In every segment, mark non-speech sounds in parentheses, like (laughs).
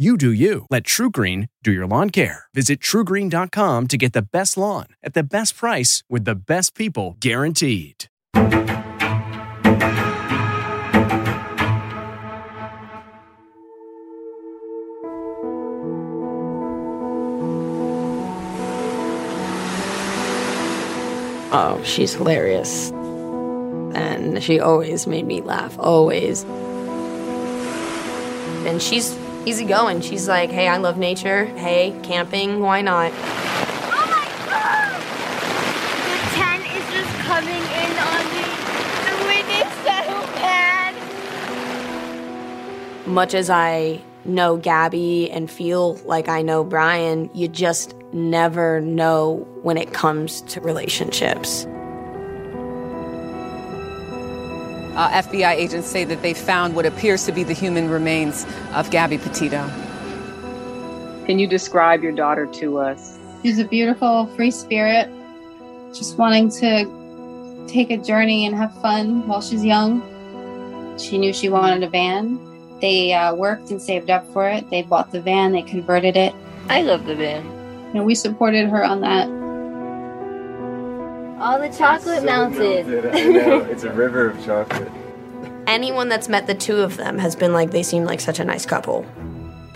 You do you. Let TruGreen do your lawn care. Visit trugreen.com to get the best lawn at the best price with the best people guaranteed. Oh, she's hilarious. And she always made me laugh, always. And she's easygoing. She's like, hey, I love nature. Hey, camping, why not? Oh my god! The tent is just coming in on me. The wind is so bad. Much as I know Gabby and feel like I know Brian, you just never know when it comes to relationships. Uh, FBI agents say that they found what appears to be the human remains of Gabby Petito. Can you describe your daughter to us? She's a beautiful, free spirit, just wanting to take a journey and have fun while she's young. She knew she wanted a van. They uh, worked and saved up for it. They bought the van, they converted it. I love the van. And we supported her on that. All the chocolate so melted. melted. I know. It's a river of chocolate. Anyone that's met the two of them has been like, they seem like such a nice couple.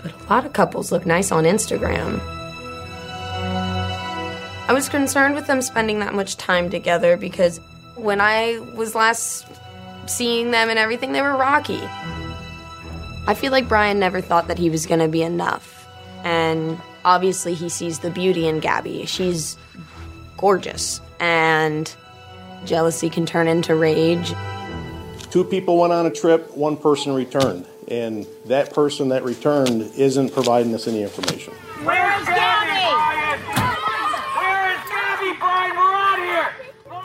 But a lot of couples look nice on Instagram. I was concerned with them spending that much time together because when I was last seeing them and everything, they were rocky. I feel like Brian never thought that he was going to be enough. And obviously, he sees the beauty in Gabby. She's gorgeous. And jealousy can turn into rage. Two people went on a trip, one person returned. And that person that returned isn't providing us any information. Where is Gabby? Where is Gabby, Brian? We're out here!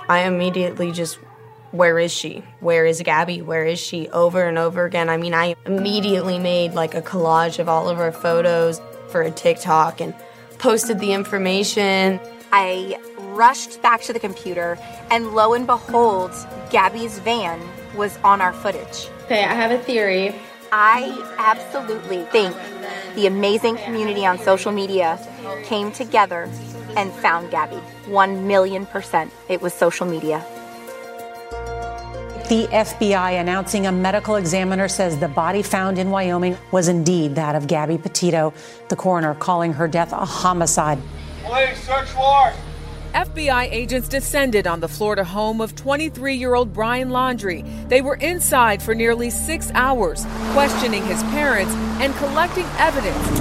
I immediately just, where is she? Where is Gabby? Where is she? Over and over again. I mean, I immediately made like a collage of all of our photos for a TikTok and posted the information. I rushed back to the computer, and lo and behold, Gabby's van was on our footage. Okay, I have a theory. I absolutely think the amazing community on social media came together and found Gabby. One million percent. It was social media. The FBI announcing a medical examiner says the body found in Wyoming was indeed that of Gabby Petito. The coroner calling her death a homicide. Police, search warrant! FBI agents descended on the Florida home of 23 year old Brian Laundrie. They were inside for nearly six hours, questioning his parents and collecting evidence.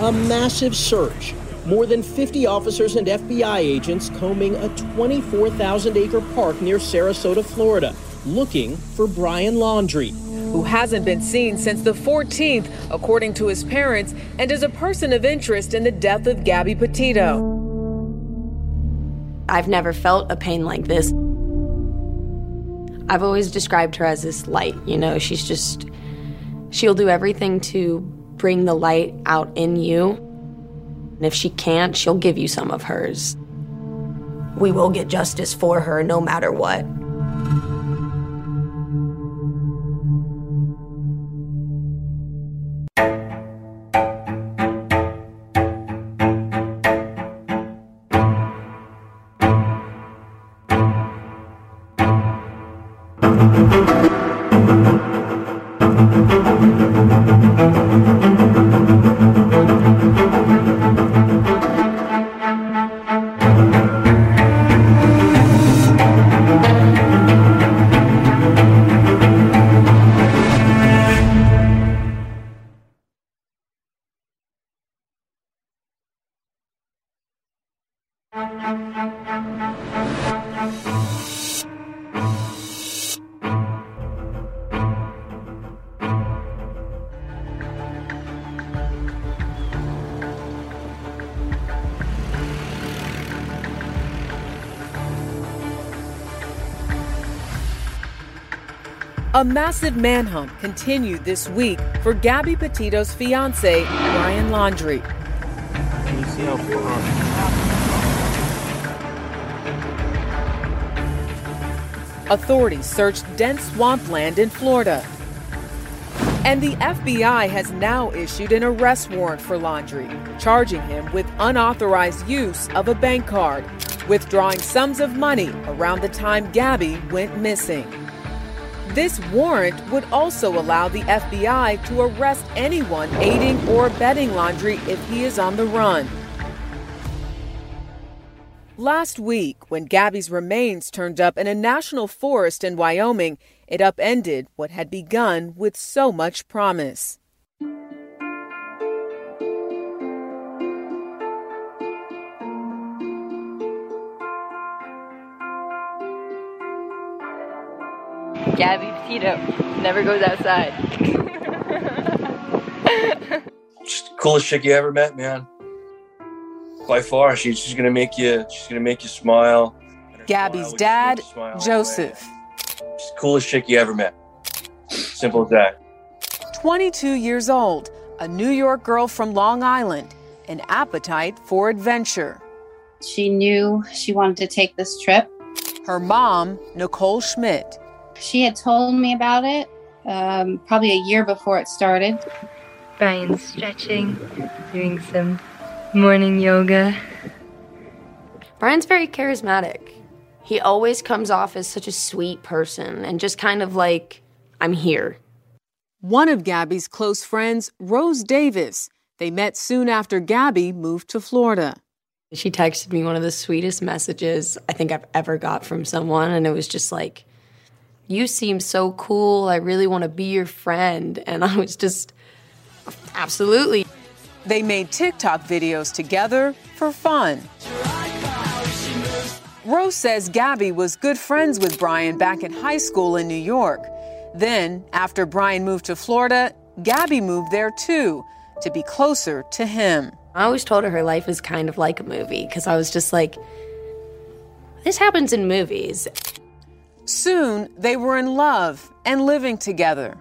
A massive search. More than 50 officers and FBI agents combing a 24,000 acre park near Sarasota, Florida, looking for Brian Laundrie Who hasn't been seen since the 14th, according to his parents, and is a person of interest in the death of Gabby Petito. I've never felt a pain like this. I've always described her as this light, you know, she's just, she'll do everything to bring the light out in you. And if she can't, she'll give you some of hers. We will get justice for her no matter what. A massive manhunt continued this week for Gabby Petito's fiance, Brian Laundrie. Can you see how far? Authorities searched dense swampland in Florida. And the FBI has now issued an arrest warrant for Laundrie, charging him with unauthorized use of a bank card, withdrawing sums of money around the time Gabby went missing. This warrant would also allow the FBI to arrest anyone aiding or abetting Laundrie if he is on the run. Last week, when Gabby's remains turned up in a national forest in Wyoming, it upended what had begun with so much promise. Gabby Petito never goes outside. She's the coolest chick you ever met, man. By far, she's just gonna make you. She's gonna make you smile. Gabby's dad, Joseph. She's the coolest chick you ever met. Simple as that. 22 years old, a New York girl from Long Island, an appetite for adventure. She knew she wanted to take this trip. Her mom, Nicole Schmidt. She had told me about it um, probably a year before it started. Brian's stretching, doing some morning yoga. Brian's very charismatic. He always comes off as such a sweet person and just kind of like, I'm here. One of Gabby's close friends, Rose Davis, they met soon after Gabby moved to Florida. She texted me one of the sweetest messages I think I've ever got from someone, and it was just like, You seem so cool. I really want to be your friend. And I was just, Absolutely. They made TikTok videos together for fun. Rose says Gabby was good friends with Brian back in high school in New York. Then, after Brian moved to Florida, Gabby moved there too to be closer to him. I always told her her life is kind of like a movie because I was just like, this happens in movies. Soon, they were in love and living together.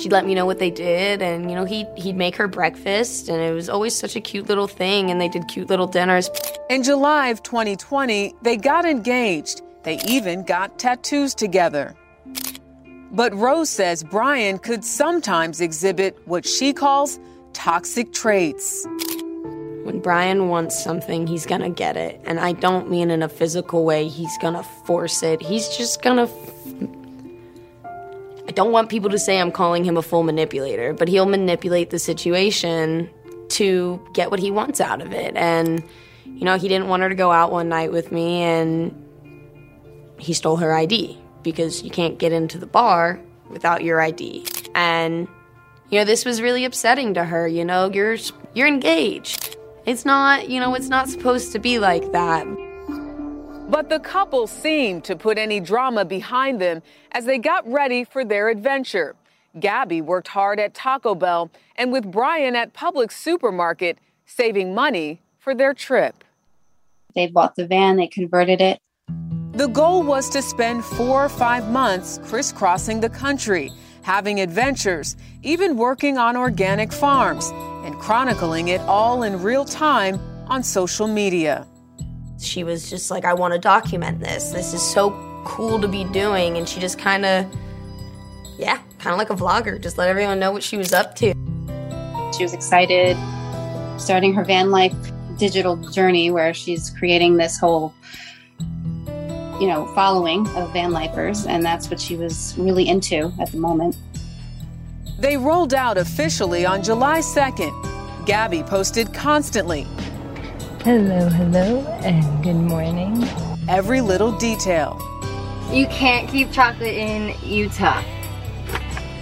She'd let me know what they did, and you know, he'd, he'd make her breakfast, and it was always such a cute little thing, and they did cute little dinners. In July of 2020, they got engaged. They even got tattoos together. But Rose says Brian could sometimes exhibit what she calls toxic traits. When Brian wants something, he's gonna get it. And I don't mean in a physical way, he's gonna force it. He's just gonna. I don't want people to say I'm calling him a full manipulator, but he'll manipulate the situation to get what he wants out of it. And, you know, he didn't want her to go out one night with me, and he stole her ID because you can't get into the bar without your ID. And you know, this was really upsetting to her, you know, you're you're engaged. It's not, you know, it's not supposed to be like that. But the couple seemed to put any drama behind them as they got ready for their adventure. Gabby worked hard at Taco Bell and with Brian at Publix Supermarket, saving money for their trip. They bought the van, they converted it. The goal was to spend four or five months crisscrossing the country, having adventures, even working on organic farms, and chronicling it all in real time on social media. She was just like, I want to document this. This is so cool to be doing. And she just kind of, yeah, kind of like a vlogger, just let everyone know what she was up to. She was excited starting her van life digital journey where she's creating this whole you know following of van lifers and that's what she was really into at the moment. They rolled out officially on july 2nd gabby posted constantly. Hello hello and good morning. Every little detail. You can't keep chocolate in utah.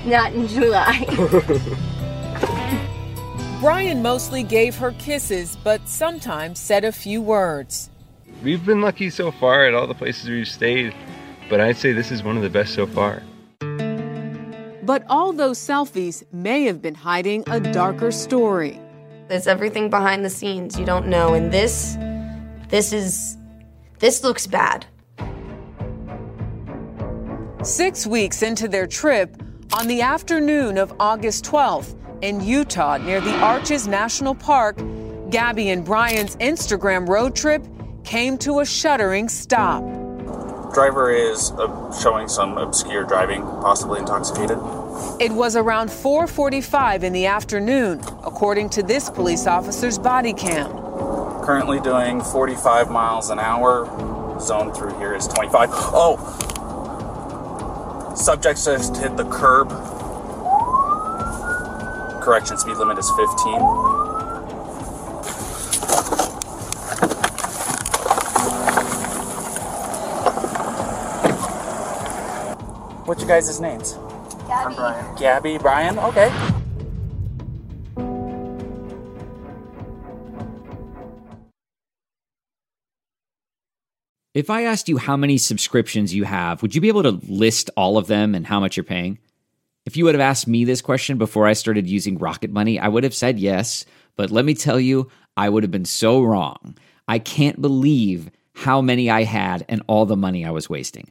Not in july. (laughs) Brian mostly gave her kisses, but sometimes said a few words. We've been lucky so far at all the places we've stayed, but I'd say this is one of the best so far. But all those selfies may have been hiding a darker story. There's everything behind the scenes you don't know, and this, this is, this looks bad. Six weeks into their trip, on the afternoon of August 12th, in Utah near the Arches National Park, Gabby and Brian's Instagram road trip came to a shuddering stop. Driver is uh, showing some obscure driving, possibly intoxicated. It was around 4:45 in the afternoon, according to this police officer's body cam. Currently doing 45 miles an hour. Zone through here is 25. Oh, subject just hit the curb correction speed limit is 15. What's your guys' names? Gabby. Brian. Gabby, Brian, okay. If I asked you how many subscriptions you have, would you be able to list all of them and how much you're paying? If you would have asked me this question before I started using Rocket Money, I would have said yes. But let me tell you, I would have been so wrong. I can't believe how many I had and all the money I was wasting.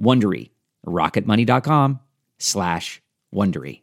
Wondery. rocketmoney.com slash Wondery.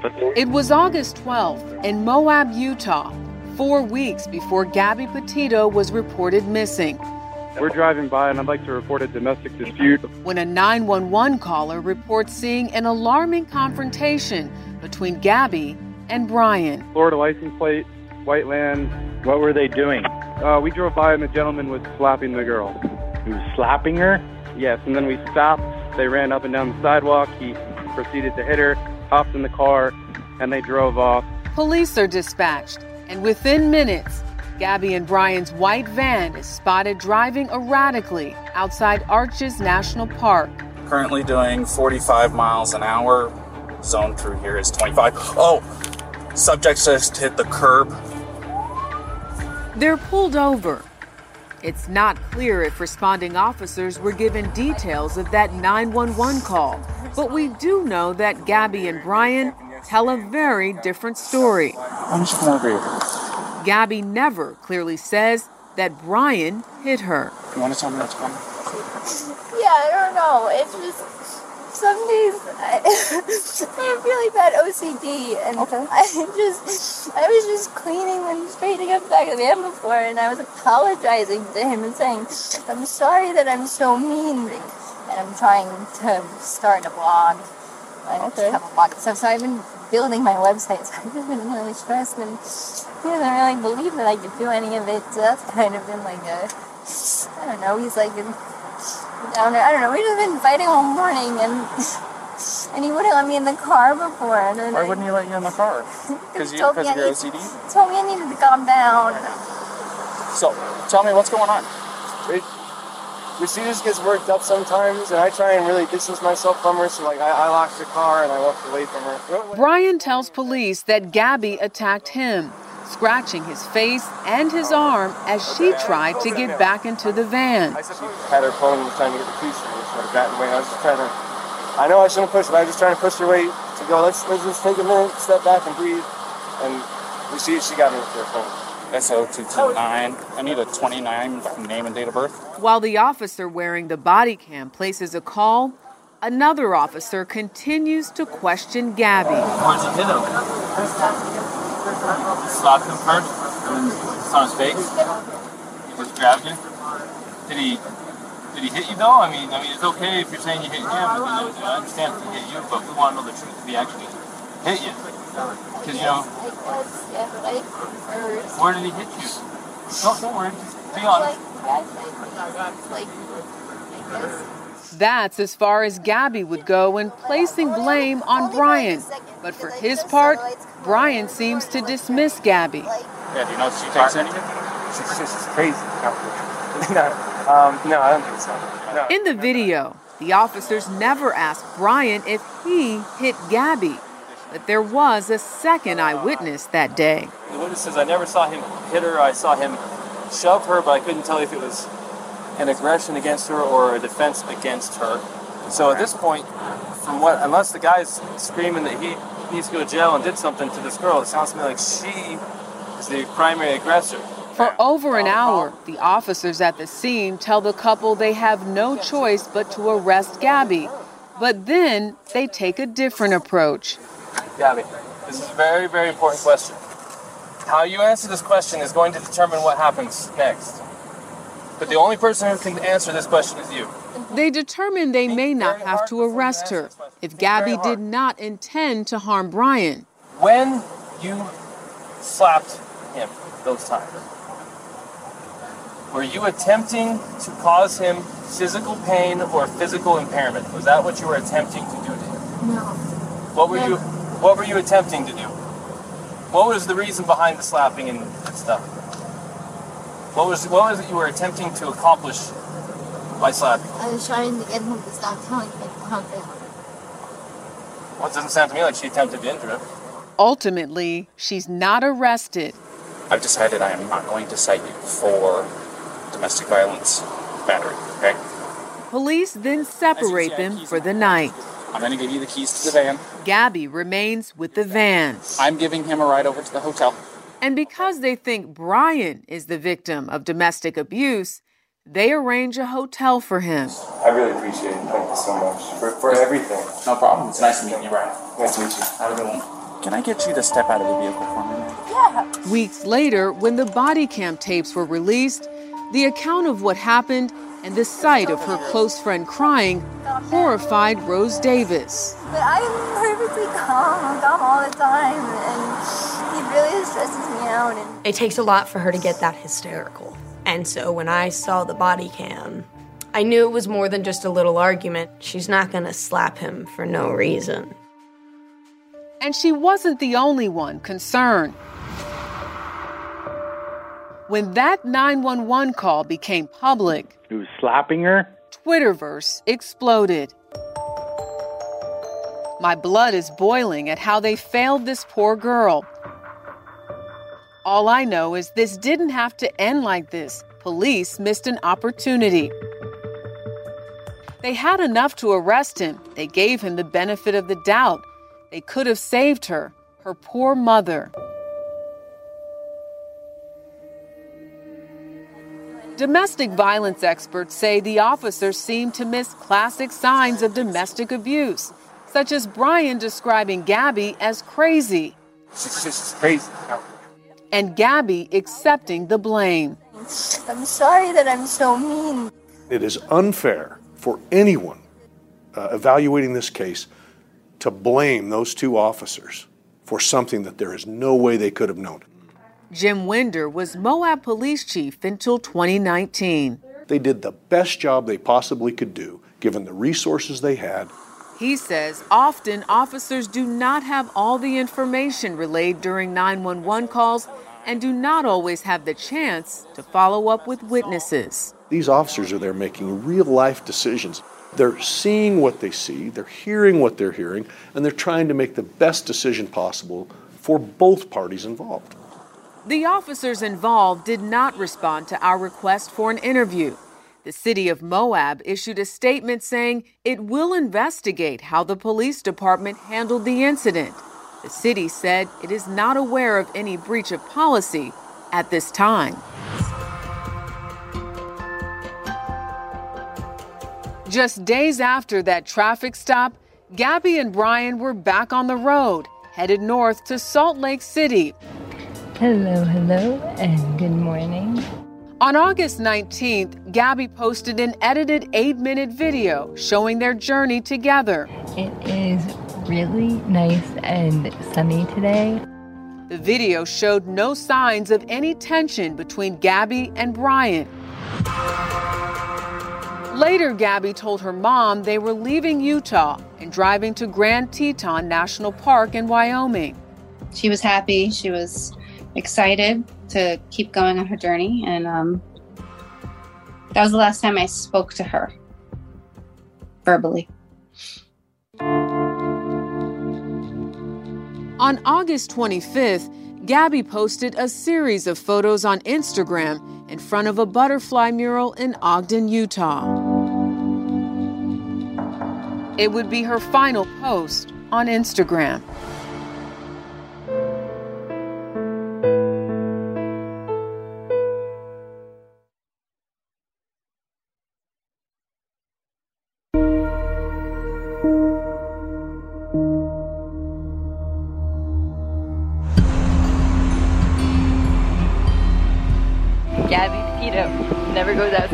Sheriff's It was August 12th in Moab, Utah, four weeks before Gabby Petito was reported missing. We're driving by and I'd like to report a domestic dispute. When a 911 caller reports seeing an alarming confrontation between Gabby and Brian. Florida license plate, white land. What were they doing? Uh, we drove by and the gentleman was slapping the girl. He was slapping her? Yes, and then we stopped. They ran up and down the sidewalk. He proceeded to hit her, hopped in the car, and they drove off. Police are dispatched, and within minutes, Gabby and Brian's white van is spotted driving erratically outside Arches National Park. Currently doing 45 miles an hour. Zone through here is 25. Oh, subject just hit the curb. They're pulled over. It's not clear if responding officers were given details of that 911 call, but we do know that Gabby and Brian tell a very different story. Why don't you come over here? Gabby never clearly says that Brian hit her. You want to tell me what's going on? Yeah, I don't know. It's just some days (laughs) I, I have really bad OCD, and (laughs) I just I was just cleaning and straightening up back of the van before, and I was apologizing to him and saying, "I'm sorry that I'm so mean," and I'm trying to start a blog. I Okay. have a blog and stuff, so I've been building my website. (laughs) So I've just been really stressed, and he doesn't really believe that I could do any of it. So that's kind of been like a I don't know. He's like. A, down there. I don't know. We've just been fighting all morning, and (laughs) and he wouldn't let me in the car before. And then Why I- wouldn't he let you in the car? (laughs) Because you told me because of I your need- OCD. told me I needed to calm down. So tell me what's going on. she just gets worked up sometimes, and I try and really distance myself from her. So like, I, I locked the car and I walked away from her. Brian tells police that Gabby attacked him, scratching his face and his oh. arm as she tried to get back into the van. I said she had her phone and was trying to get the keys from me, so I got in the way. I was just trying to. I know I shouldn't push, but I was just trying to push her away to go. Let's let's just take a minute, step back, and breathe. And we see she got me with her phone. SO229. I need a 29 name and date of birth. While the officer wearing the body cam places a call, another officer continues to question Gabby. Where'd you hit him? Slapped him first, and then it's on his face. He just grabbed you. Did he? Did he hit you though? I mean, I mean, it's okay if you're saying you hit him. But then, you know, I understand if he hit you, but we want to know the truth if he actually hit you. Because you know, where did he hit you? No, don't worry. Just be honest. That's as far as Gabby would go when placing blame on Brian. But for his part, Brian seems to dismiss Gabby. Yeah, do you know she takes anything? She's just crazy. (laughs) no, um, no, I don't think so. No. In the video, the officers never asked Brian if he hit Gabby. But there was a second eyewitness that day. The witness says I never saw him hit her. I saw him shove her, but I couldn't tell if it was an aggression against her or a defense against her. So at this point, from what, unless the guy's screaming that he needs to go to jail and did something to this girl, it sounds to me like she is the primary aggressor. For over an hour, the officers at the scene tell the couple they have no choice but to arrest Gabby. But then they take a different approach. Gabby, this is a very, very important question. How you answer this question is going to determine what happens next. But the only person who can answer this question is you. They determine they may not have to arrest her if Gabby did not intend to harm Brian. When you slapped him those times, were you attempting to cause him physical pain or physical impairment? Was that what you were attempting to do to him? No. What were you what were you attempting to do? What was the reason behind the slapping and stuff? What was what was it you were attempting to accomplish by slapping? I was trying to get him to stop telling me about it. Well, it doesn't sound to me like she attempted to injure him. Ultimately, she's not arrested. I've decided I am not going to cite you for domestic violence battery, okay? Police then separate them for the night. I'm going to give you the keys to the van. Gabby remains with the van. I'm giving him a ride over to the hotel. And because they think Brian is the victim of domestic abuse, they arrange a hotel for him. I really appreciate it. Thank you so much for, for everything. No problem. It's nice to meet you, Brian. Nice to meet you. Have a good one. Can I get you to step out of the vehicle for me? Yeah. Weeks later, when the body cam tapes were released, the account of what happened and the sight of her close friend crying horrified Rose Davis. But I am perfectly calm. I'm calm all the time, and he really stresses me out. And It takes a lot for her to get that hysterical. And so when I saw the body cam, I knew it was more than just a little argument. She's not going to slap him for no reason. And she wasn't the only one concerned. When that 911 call became public, Who's slapping her? Twitterverse exploded. My blood is boiling at how they failed this poor girl. All I know is this didn't have to end like this. Police missed an opportunity. They had enough to arrest him. They gave him the benefit of the doubt. They could have saved her, her poor mother. Domestic violence experts say the officers seem to miss classic signs of domestic abuse, such as Brian describing Gabby as crazy She's just crazy. and Gabby accepting the blame. I'm sorry that I'm so mean. It is unfair for anyone uh, evaluating this case to blame those two officers for something that there is no way they could have known. Jim Winder was Moab police chief until 2019. They did the best job they possibly could do, given the resources they had. He says often officers do not have all the information relayed during 911 calls and do not always have the chance to follow up with witnesses. These officers are there making real life decisions. They're seeing what they see, they're hearing what they're hearing, and they're trying to make the best decision possible for both parties involved. The officers involved did not respond to our request for an interview. The city of Moab issued a statement saying it will investigate how the police department handled the incident. The city said it is not aware of any breach of policy at this time. Just days after that traffic stop, Gabby and Brian were back on the road, headed north to Salt Lake City. Hello, hello, and good morning. On August 19th, Gabby posted an edited eight minute video showing their journey together. It is really nice and sunny today. The video showed no signs of any tension between Gabby and Brian. Later, Gabby told her mom they were leaving Utah and driving to Grand Teton National Park in Wyoming. She was happy. She was excited to keep going on her journey. And um, that was the last time I spoke to her verbally. On August 25th, Gabby posted a series of photos on Instagram in front of a butterfly mural in Ogden, Utah. It would be her final post on Instagram.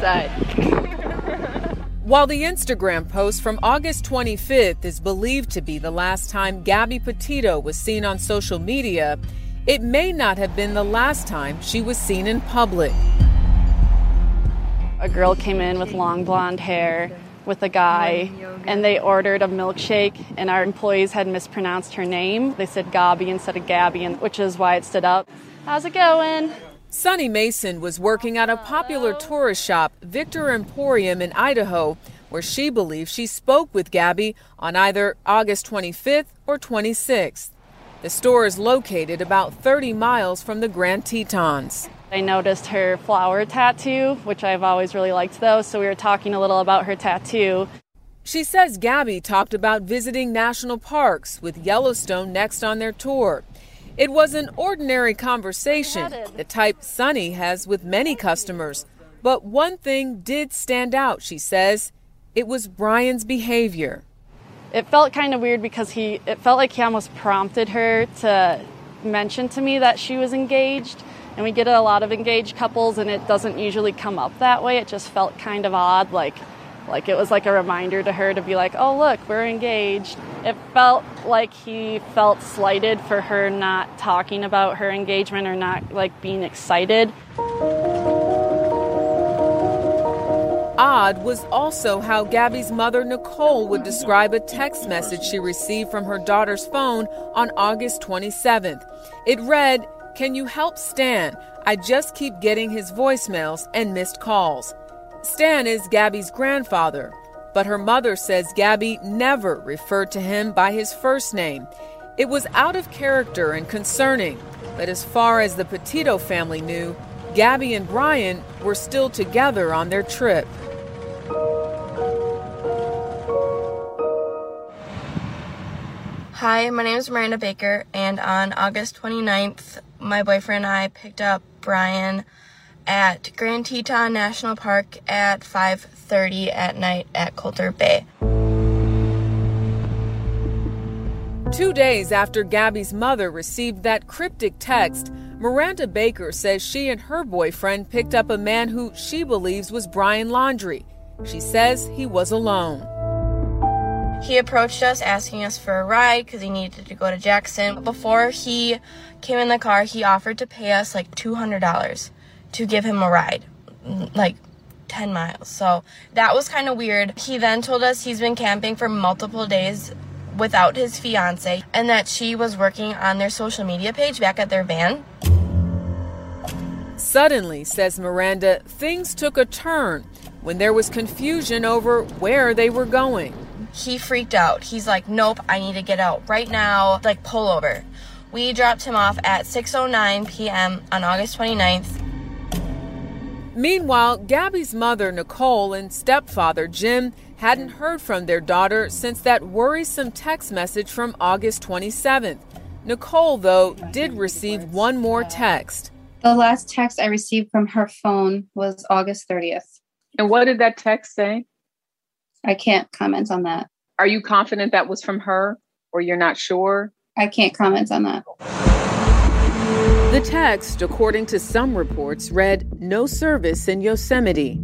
Outside. (laughs) While the Instagram post from August 25th is believed to be the last time Gabby Petito was seen on social media, it may not have been the last time she was seen in public. A girl came in with long blonde hair with a guy, and they ordered a milkshake, and our employees had mispronounced her name. They said Gabby instead of Gabby, which is why it stood up. How's it going? Sonny Mason was working at a popular tourist shop, Victor Emporium in Idaho, where she believes she spoke with Gabby on either August 25th or 26th. The store is located about 30 miles from the Grand Tetons. I noticed her flower tattoo, which I've always really liked though, so we were talking a little about her tattoo. She says Gabby talked about visiting national parks with Yellowstone next on their tour. It was an ordinary conversation, the type Sunny has with many customers. But one thing did stand out, she says. It was Brian's behavior. It felt kind of weird because he it felt like he almost prompted her to mention to me that she was engaged. And we get a lot of engaged couples and it doesn't usually come up that way. It just felt kind of odd like like it was like a reminder to her to be like, "Oh, look, we're engaged." It felt like he felt slighted for her not talking about her engagement or not like being excited. Odd was also how Gabby's mother, Nicole, would describe a text message she received from her daughter's phone on August 27th. It read, Can you help Stan? I just keep getting his voicemails and missed calls. Stan is Gabby's grandfather, but her mother says Gabby never referred to him by his first name. It was out of character and concerning, but as far as the Petito family knew, Gabby and Brian were still together on their trip. Hi, my name is Miranda Baker, and on August 29th, my boyfriend and I picked up Brian at Grand Teton National Park at 5:30 at night at Colter Bay. Two days after Gabby's mother received that cryptic text, Miranda Baker says she and her boyfriend picked up a man who she believes was Brian Laundrie. She says he was alone. He approached us asking us for a ride because he needed to go to Jackson. Before he came in the car, he offered to pay us like $200 to give him a ride, like 10 miles. So that was kind of weird. He then told us he's been camping for multiple days without his fiance and that she was working on their social media page back at their van. Suddenly, says Miranda, things took a turn when there was confusion over where they were going. He freaked out. He's like, "Nope, I need to get out right now. Like pull over." We dropped him off at 6:09 p.m. on August 29th. Meanwhile, Gabby's mother, Nicole, and stepfather, Jim, hadn't heard from their daughter since that worrisome text message from August 27th. Nicole, though, did receive one more text. The last text I received from her phone was August 30th. And what did that text say? I can't comment on that. Are you confident that was from her or you're not sure? I can't comment on that. The text, according to some reports, read No service in Yosemite.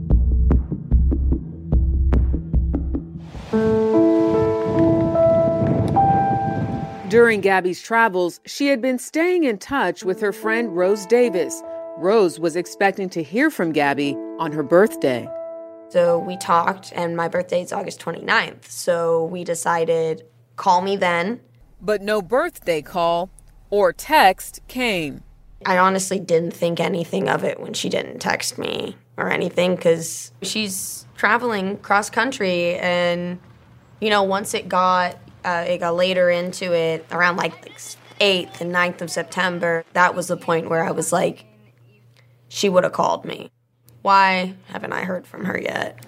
During Gabby's travels, she had been staying in touch with her friend Rose Davis. Rose was expecting to hear from Gabby on her birthday. So we talked, and my birthday is August 29th. So we decided, call me then. But no birthday call or text came. I honestly didn't think anything of it when she didn't text me or anything because she's traveling cross country. And, you know, once it got, uh, it got later into it, around like the 8th and 9th of September, that was the point where I was like, she would have called me. Why haven't I heard from her yet?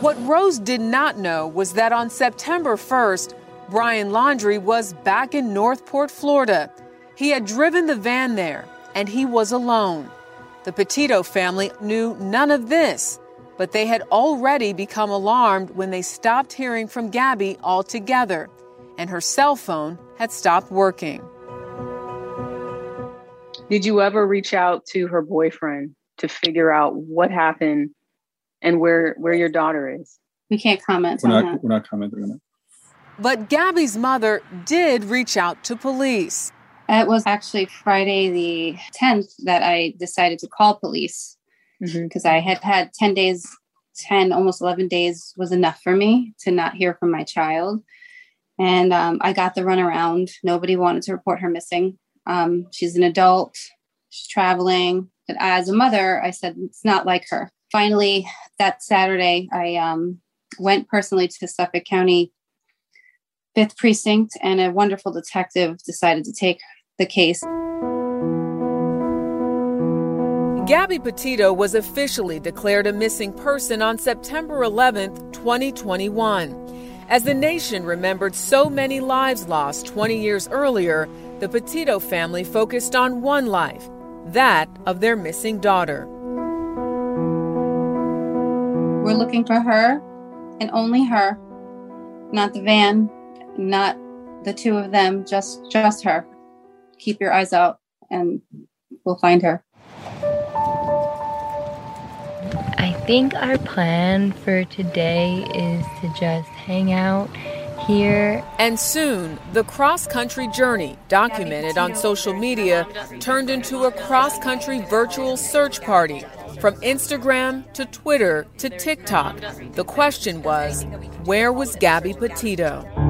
What Rose did not know was that on September 1st, Brian Laundrie was back in Northport, Florida. He had driven the van there, and he was alone. The Petito family knew none of this, but they had already become alarmed when they stopped hearing from Gabby altogether, and her cell phone had stopped working. Did you ever reach out to her boyfriend to figure out what happened and where where your daughter is? We can't comment We're on not, that. we're not commenting on it. But Gabby's mother did reach out to police. It was actually Friday the 10th that I decided to call police because I had had 10 days, 10, almost 11 days was enough for me to not hear from my child. And um, I got the runaround. Nobody wanted to report her missing. Um, she's an adult, she's traveling. But as a mother, I said, it's not like her. Finally, that Saturday, I um, went personally to Suffolk County Fifth Precinct, and a wonderful detective decided to take the case. Gabby Petito was officially declared a missing person on September 11th, 2021. As the nation remembered so many lives lost 20 years earlier, the Petito family focused on one life that of their missing daughter. We're looking for her and only her, not the van, not the two of them, just just her. Keep your eyes out and we'll find her. I think our plan for today is to just hang out here. And soon, the cross country journey, documented on social media, turned into a cross country virtual search party. From Instagram to Twitter to TikTok, the question was where was Gabby Petito?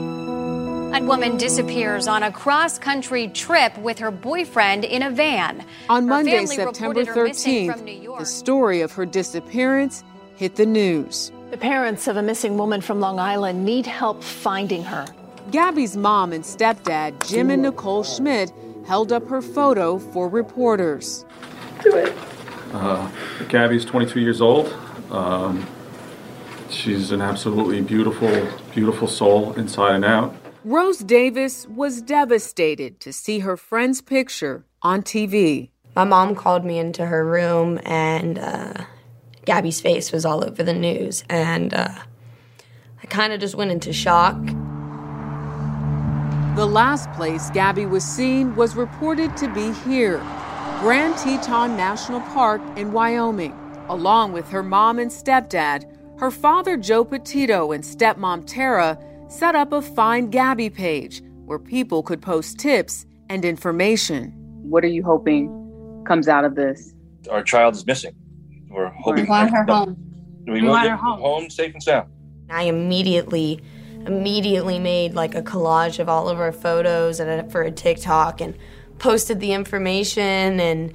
A woman disappears on a cross country trip with her boyfriend in a van. On Her Monday, September reported her missing from 13th, the story of her disappearance hit the news. The parents of a missing woman from Long Island need help finding her. Gabby's mom and stepdad, Jim and Nicole Schmidt, held up her photo for reporters. Do it. Uh, Gabby's 22 years old. Um, she's an absolutely beautiful, beautiful soul inside and out. Rose Davis was devastated to see her friend's picture on TV. My mom called me into her room, and uh, Gabby's face was all over the news, and uh, I kind of just went into shock. The last place Gabby was seen was reported to be here, Grand Teton National Park in Wyoming, along with her mom and stepdad. Her father, Joe Petito, and stepmom, Tara, set up a Find Gabby page where people could post tips and information. What are you hoping comes out of this? Our child is missing. We're hoping. We want her home. We, We will want her home. home safe and sound. I immediately, immediately made like a collage of all of our photos and for a TikTok and posted the information and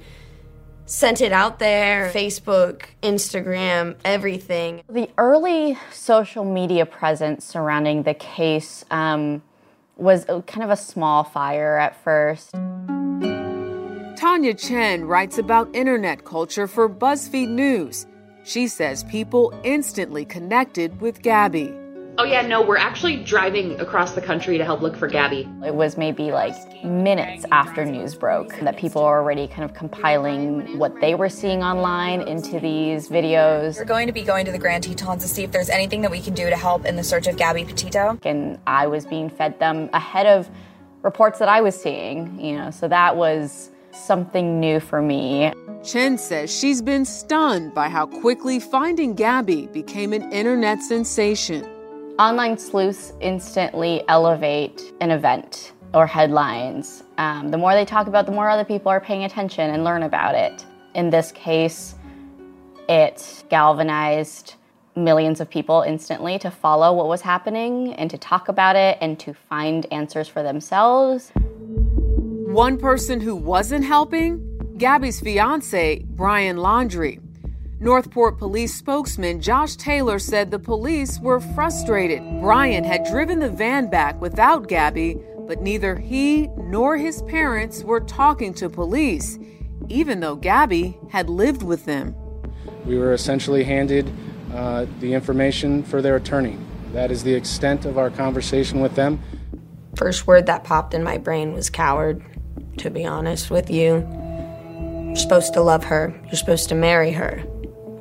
sent it out there Facebook, Instagram, everything. The early social media presence surrounding the case um, was kind of a small fire at first. Tanya Chen writes about internet culture for BuzzFeed News. She says people instantly connected with Gabby. Oh, yeah, no, we're actually driving across the country to help look for Gabby. It was maybe like minutes after news broke that people were already kind of compiling what they were seeing online into these videos. We're going to be going to the Grand Tetons to see if there's anything that we can do to help in the search of Gabby Petito. And I was being fed them ahead of reports that I was seeing, you know, so that was something new for me. Chen says she's been stunned by how quickly finding Gabby became an internet sensation. Online sleuths instantly elevate an event or headlines. Um, the more they talk about, the more other people are paying attention and learn about it. In this case, it galvanized millions of people instantly to follow what was happening and to talk about it and to find answers for themselves. One person who wasn't helping? Gabby's fiance, Brian Laundrie. North Port police spokesman Josh Taylor said the police were frustrated. Brian had driven the van back without Gabby, but neither he nor his parents were talking to police, even though Gabby had lived with them. We were essentially handed uh, the information for their attorney. That is the extent of our conversation with them. First word that popped in my brain was coward, to be honest with you. You're supposed to love her, you're supposed to marry her.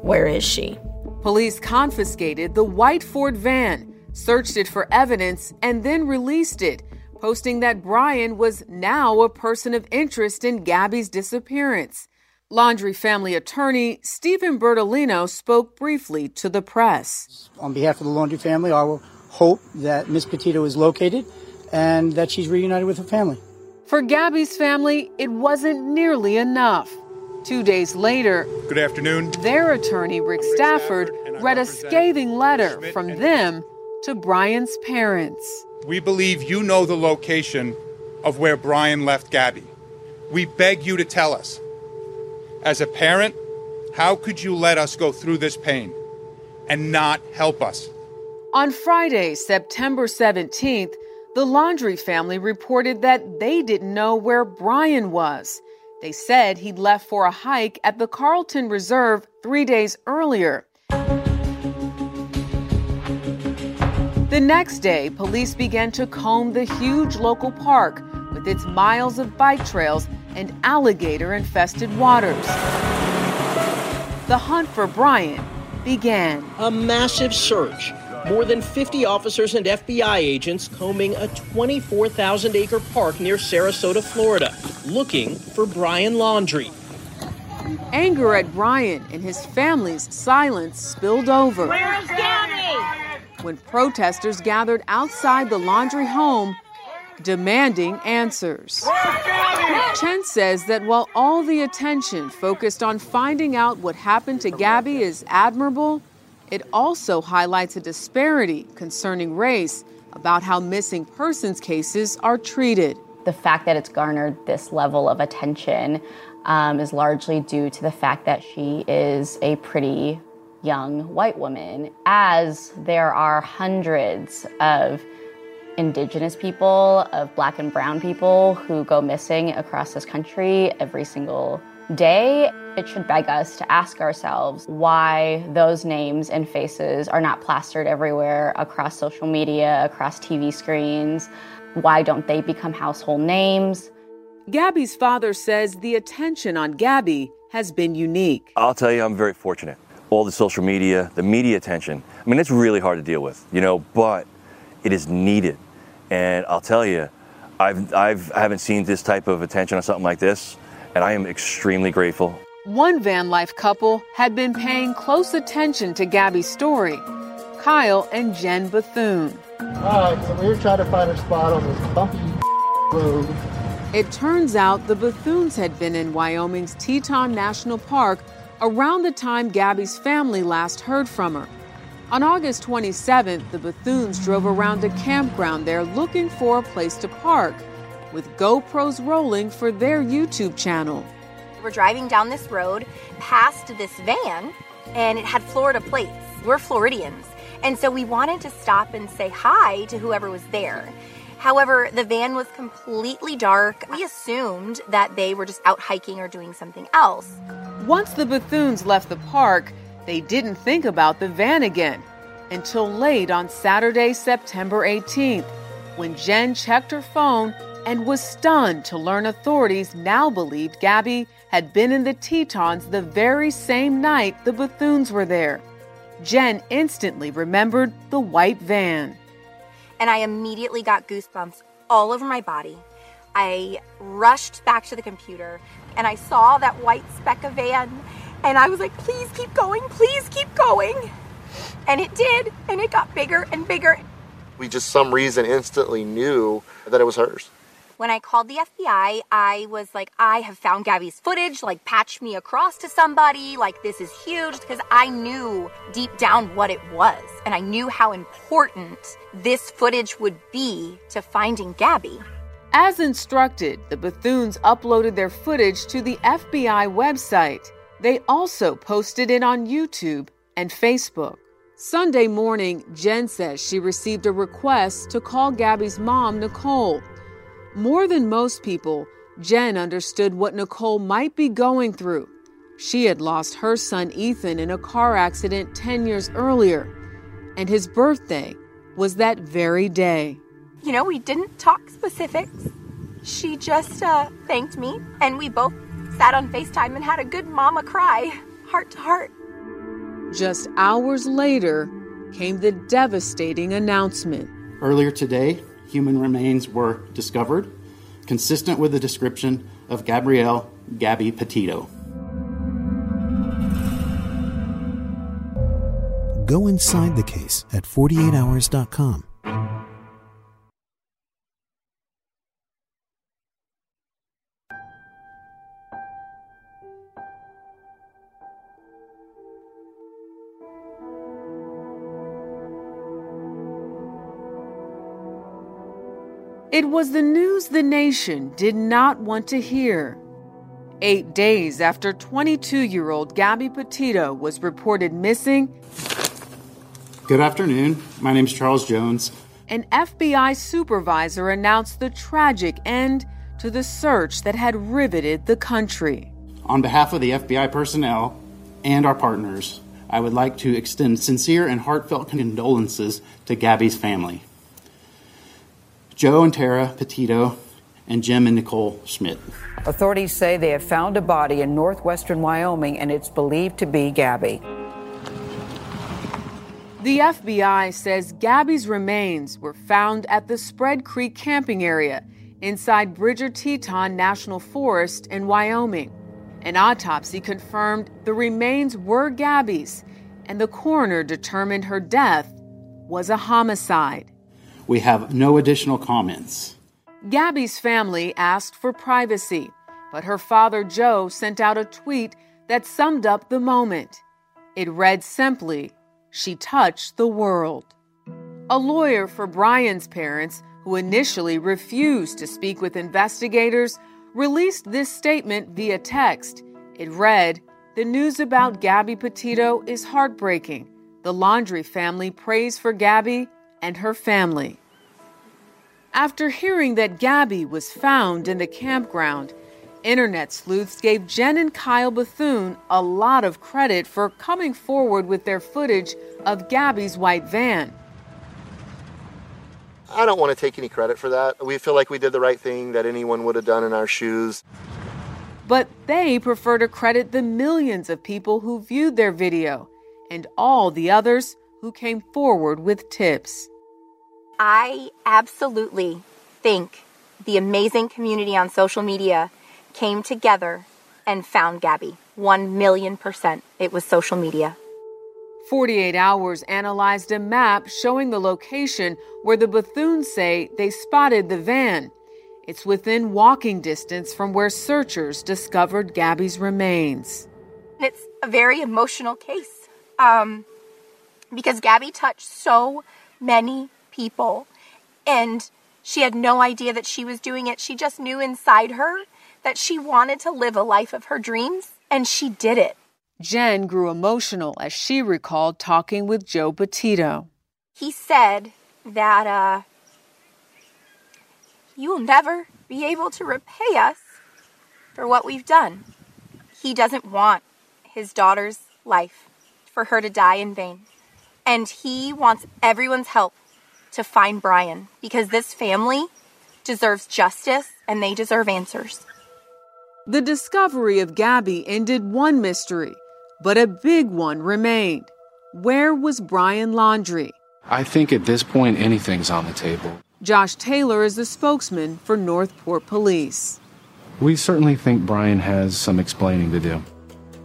Where is she? Police confiscated the white Ford van, searched it for evidence, and then released it, posting that Brian was now a person of interest in Gabby's disappearance. Laundrie family attorney Steven Bertolino spoke briefly to the press. On behalf of the Laundrie family, I will hope that Miss Petito is located and that she's reunited with her family. For Gabby's family, it wasn't nearly enough. Two days later, Good afternoon. their attorney, Rick Stafford, read a scathing letter from them to Brian's parents. We believe you know the location of where Brian left Gabby. We beg you to tell us. As a parent, how could you let us go through this pain and not help us? On Friday, September 17th, the Laundrie family reported that they didn't know where Brian was. They said he'd left for a hike at the Carlton Reserve three days earlier. The next day, police began to comb the huge local park with its miles of bike trails and alligator infested waters. The hunt for Brian began. A massive search. More than 50 officers and FBI agents combing a 24,000 acre park near Sarasota, Florida, looking for Brian Laundrie. Anger at Brian and his family's silence spilled over. Where's Gabby? When protesters gathered outside the Laundrie home demanding answers. Chen says that while all the attention focused on finding out what happened to Gabby is admirable, it also highlights a disparity concerning race about how missing persons cases are treated. The fact that it's garnered this level of attention um, is largely due to the fact that she is a pretty young white woman, as there are hundreds of indigenous people, of black and brown people who go missing across this country every single day. It should beg us to ask ourselves why those names and faces are not plastered everywhere across social media, across TV screens. Why don't they become household names? Gabby's father says the attention on Gabby has been unique. I'll tell you, I'm very fortunate. All the social media, the media attention. I mean, it's really hard to deal with, you know, but it is needed. And I'll tell you, I've, I've, I haven't seen this type of attention on something like this, and I am extremely grateful. One van life couple had been paying close attention to Gabby's story Kyle and Jen Bethune. All right, so we're trying to find a spot on this bumpy road. It turns out the Bethunes had been in Wyoming's Teton National Park around the time Gabby's family last heard from her. On August 27th, the Bethunes drove around a campground there looking for a place to park, with GoPros rolling for their YouTube channel. We're driving down this road past this van, and it had Florida plates. We're Floridians. And so we wanted to stop and say hi to whoever was there. However, the van was completely dark. We assumed that they were just out hiking or doing something else. Once the Bethunes left the park, they didn't think about the van again until late on Saturday, September 18th, when Jen checked her phone and was stunned to learn authorities now believed Gabby had been in the Tetons the very same night the Bethunes were there. Jen instantly remembered the white van. And I immediately got goosebumps all over my body. I rushed back to the computer and I saw that white speck of van and I was like, please keep going, please keep going. And it did, and it got bigger and bigger. We just, some reason, instantly knew that it was hers. When I called the FBI, I was like, I have found Gabby's footage, like, patch me across to somebody, like, this is huge, because I knew deep down what it was. And I knew how important this footage would be to finding Gabby. As instructed, the Bethunes uploaded their footage to the FBI website. They also posted it on YouTube and Facebook. Sunday morning, Jen says she received a request to call Gabby's mom, Nicole. More than most people, Jen understood what Nicole might be going through. She had lost her son Ethan in a car accident 10 years earlier, and his birthday was that very day. You know, we didn't talk specifics. She just uh, thanked me, and we both sat on FaceTime and had a good mama cry, heart to heart. Just hours later came the devastating announcement. Earlier today, human remains were discovered, consistent with the description of Gabrielle Gabby Petito. Go inside the case at 48hours.com. It was the news the nation did not want to hear. Eight days after 22 year old Gabby Petito was reported missing, Good afternoon. My name is Charles Jones. An FBI supervisor announced the tragic end to the search that had riveted the country. On behalf of the FBI personnel and our partners, I would like to extend sincere and heartfelt condolences to Gabby's family. Joe and Tara Petito, and Jim and Nicole Schmidt. Authorities say they have found a body in northwestern Wyoming and it's believed to be Gabby. The FBI says Gabby's remains were found at the Spread Creek camping area inside Bridger Teton National Forest in Wyoming. An autopsy confirmed the remains were Gabby's, and the coroner determined her death was a homicide. We have no additional comments. Gabby's family asked for privacy, but her father Joe sent out a tweet that summed up the moment. It read simply, She touched the world. A lawyer for Brian's parents, who initially refused to speak with investigators, released this statement via text. It read, The news about Gabby Petito is heartbreaking. The Laundrie family prays for Gabby and her family. After hearing that Gabby was found in the campground, internet sleuths gave Jen and Kyle Bethune a lot of credit for coming forward with their footage of Gabby's white van. I don't want to take any credit for that. We feel like we did the right thing that anyone would have done in our shoes. But they prefer to credit the millions of people who viewed their video and all the others who came forward with tips. I absolutely think the amazing community on social media came together and found Gabby. 1 million percent. It was social media. 48 Hours analyzed a map showing the location where the Bethunes say they spotted the van. It's within walking distance from where searchers discovered Gabby's remains. It's a very emotional case um, because Gabby touched so many people and she had no idea that she was doing it. She just knew inside her that she wanted to live a life of her dreams and she did it. Jen grew emotional as she recalled talking with Joe Petito. He said that uh, you will never be able to repay us for what we've done. He doesn't want his daughter's life for her to die in vain. And he wants everyone's help to find Brian because this family deserves justice and they deserve answers. The discovery of Gabby ended one mystery, but a big one remained. Where was Brian Laundrie? I think at this point, anything's on the table. Josh Taylor is the spokesman for North Port Police. We certainly think Brian has some explaining to do.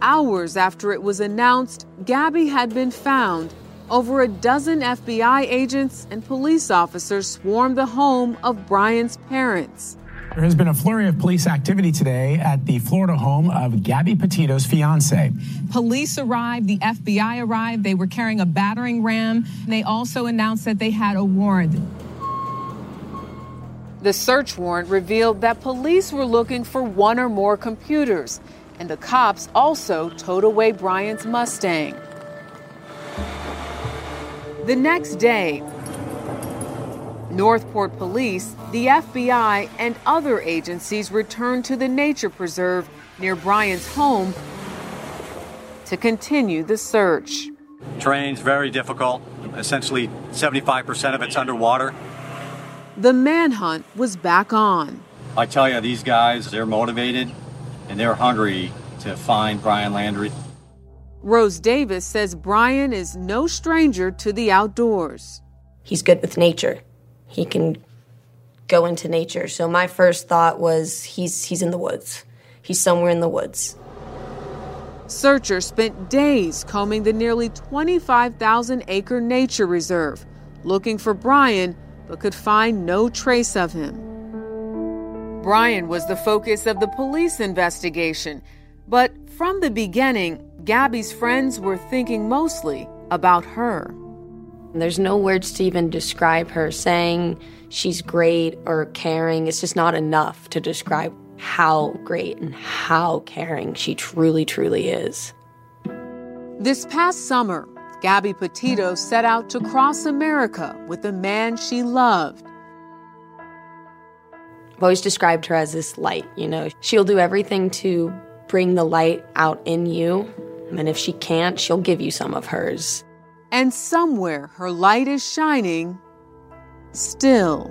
Hours after it was announced Gabby had been found, over a dozen FBI agents and police officers swarmed the home of Brian's parents. There has been a flurry of police activity today at the Florida home of Gabby Petito's fiance. Police arrived, the FBI arrived. They were carrying a battering ram. They also announced that they had a warrant. The search warrant revealed that police were looking for one or more computers, and the cops also towed away Brian's Mustang. The next day, North Port Police, the FBI, and other agencies returned to the nature preserve near Brian's home to continue the search. Terrain's very difficult. Essentially, 75% of it's underwater. The manhunt was back on. I tell you, these guys, they're motivated and they're hungry to find Brian Laundrie. Rose Davis says Brian is no stranger to the outdoors. He's good with nature. He can go into nature. So my first thought was he's he's in the woods. He's somewhere in the woods. Searchers spent days combing the nearly 25,000 acre nature reserve looking for Brian but could find no trace of him. Brian was the focus of the police investigation, but from the beginning, Gabby's friends were thinking mostly about her. There's no words to even describe her. Saying she's great or caring, it's just not enough to describe how great and how caring she truly, truly is. This past summer, Gabby Petito set out to cross America with the man she loved. I've always described her as this light, you know. She'll do everything to bring the light out in you, and if she can't, she'll give you some of hers. And somewhere her light is shining still.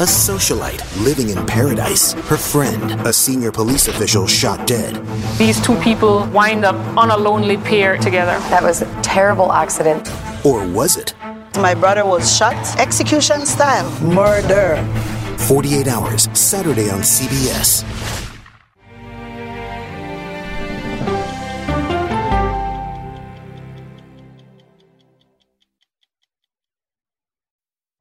A socialite living in paradise. Her friend, a senior police official, shot dead. These two people wind up on a lonely pier together. That was a terrible accident. Or was it? My brother was shot execution style. Murder. 48 Hours, Saturday on CBS.